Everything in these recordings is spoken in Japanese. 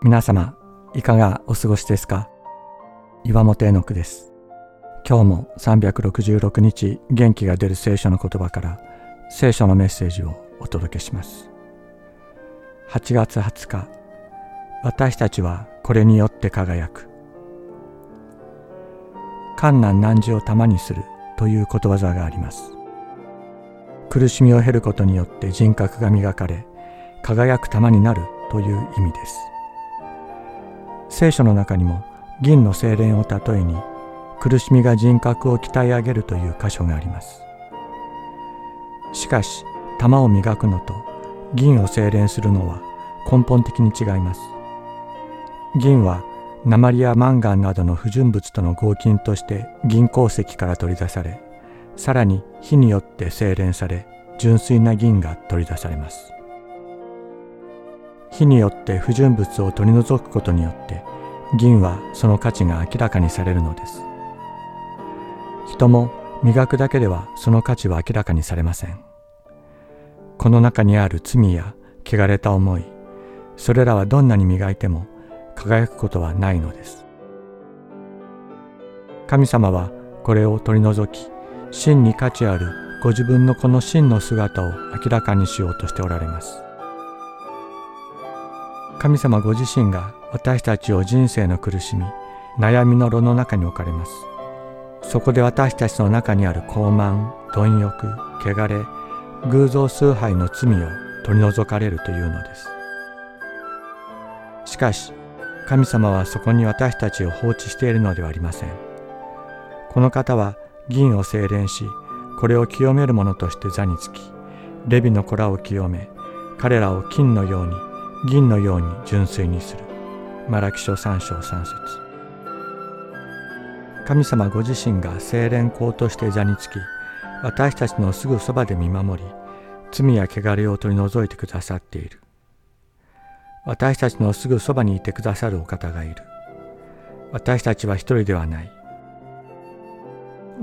皆様、いかがお過ごしですか？岩本絵の句です。今日も366日元気が出る聖書の言葉から聖書のメッセージをお届けします。8月20日、私たちはこれによって輝く。困難難事を玉にするということわざがあります。苦しみを経ることによって人格が磨かれ、輝く玉になるという意味です。聖書の中にも銀の精錬を例えに苦しみが人格を鍛え上げるという箇所があります。しかし玉を磨くのと銀を精錬するのは根本的に違います。銀は鉛やマンガンなどの不純物との合金として銀鉱石から取り出されさらに火によって精錬され純粋な銀が取り出されます。火によって不純物を取り除くことによって銀はその価値が明らかにされるのです。人も磨くだけではその価値は明らかにされません。この中にある罪や汚れた思いそれらはどんなに磨いても輝くことはないのです。神様はこれを取り除き真に価値あるご自分のこの真の姿を明らかにしようとしておられます。神様ご自身が私たちを人生の苦しみ悩みの炉の中に置かれます。そこで私たちの中にある傲慢貪欲汚れ偶像崇拝の罪を取り除かれるというのです。しかし神様はそこに私たちを放置しているのではありません。この方は銀を精錬しこれを清める者として座につきレビの子らを清め彼らを金のように銀のように純粋にする。マラキ書三章三節神様ご自身が精錬校として座につき、私たちのすぐそばで見守り、罪や汚れを取り除いてくださっている。私たちのすぐそばにいてくださるお方がいる。私たちは一人ではない。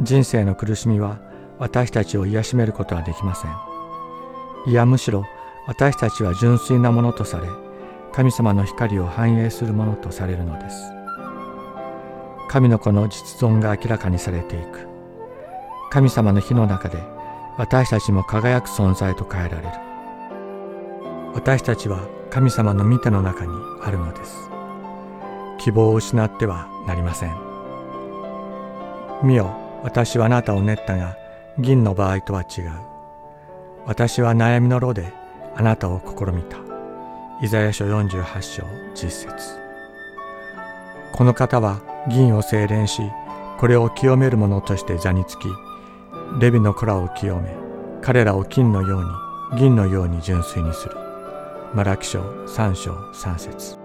人生の苦しみは私たちを癒しめることはできません。いやむしろ私たちは純粋なものとされ神様の光を反映するものとされるのです。神の子の実存が明らかにされていく。神様の火の中で私たちも輝く存在と変えられる。私たちは神様の見ての中にあるのです。希望を失ってはなりません。見よ私はあなたを練ったが銀の場合とは違う。私は悩みの炉であなたを試みた。イザヤ書48章実節この方は銀を精錬し、これを清める者として座につき、レビの子らを清め、彼らを金のように、銀のように純粋にする。マラキ書3章3節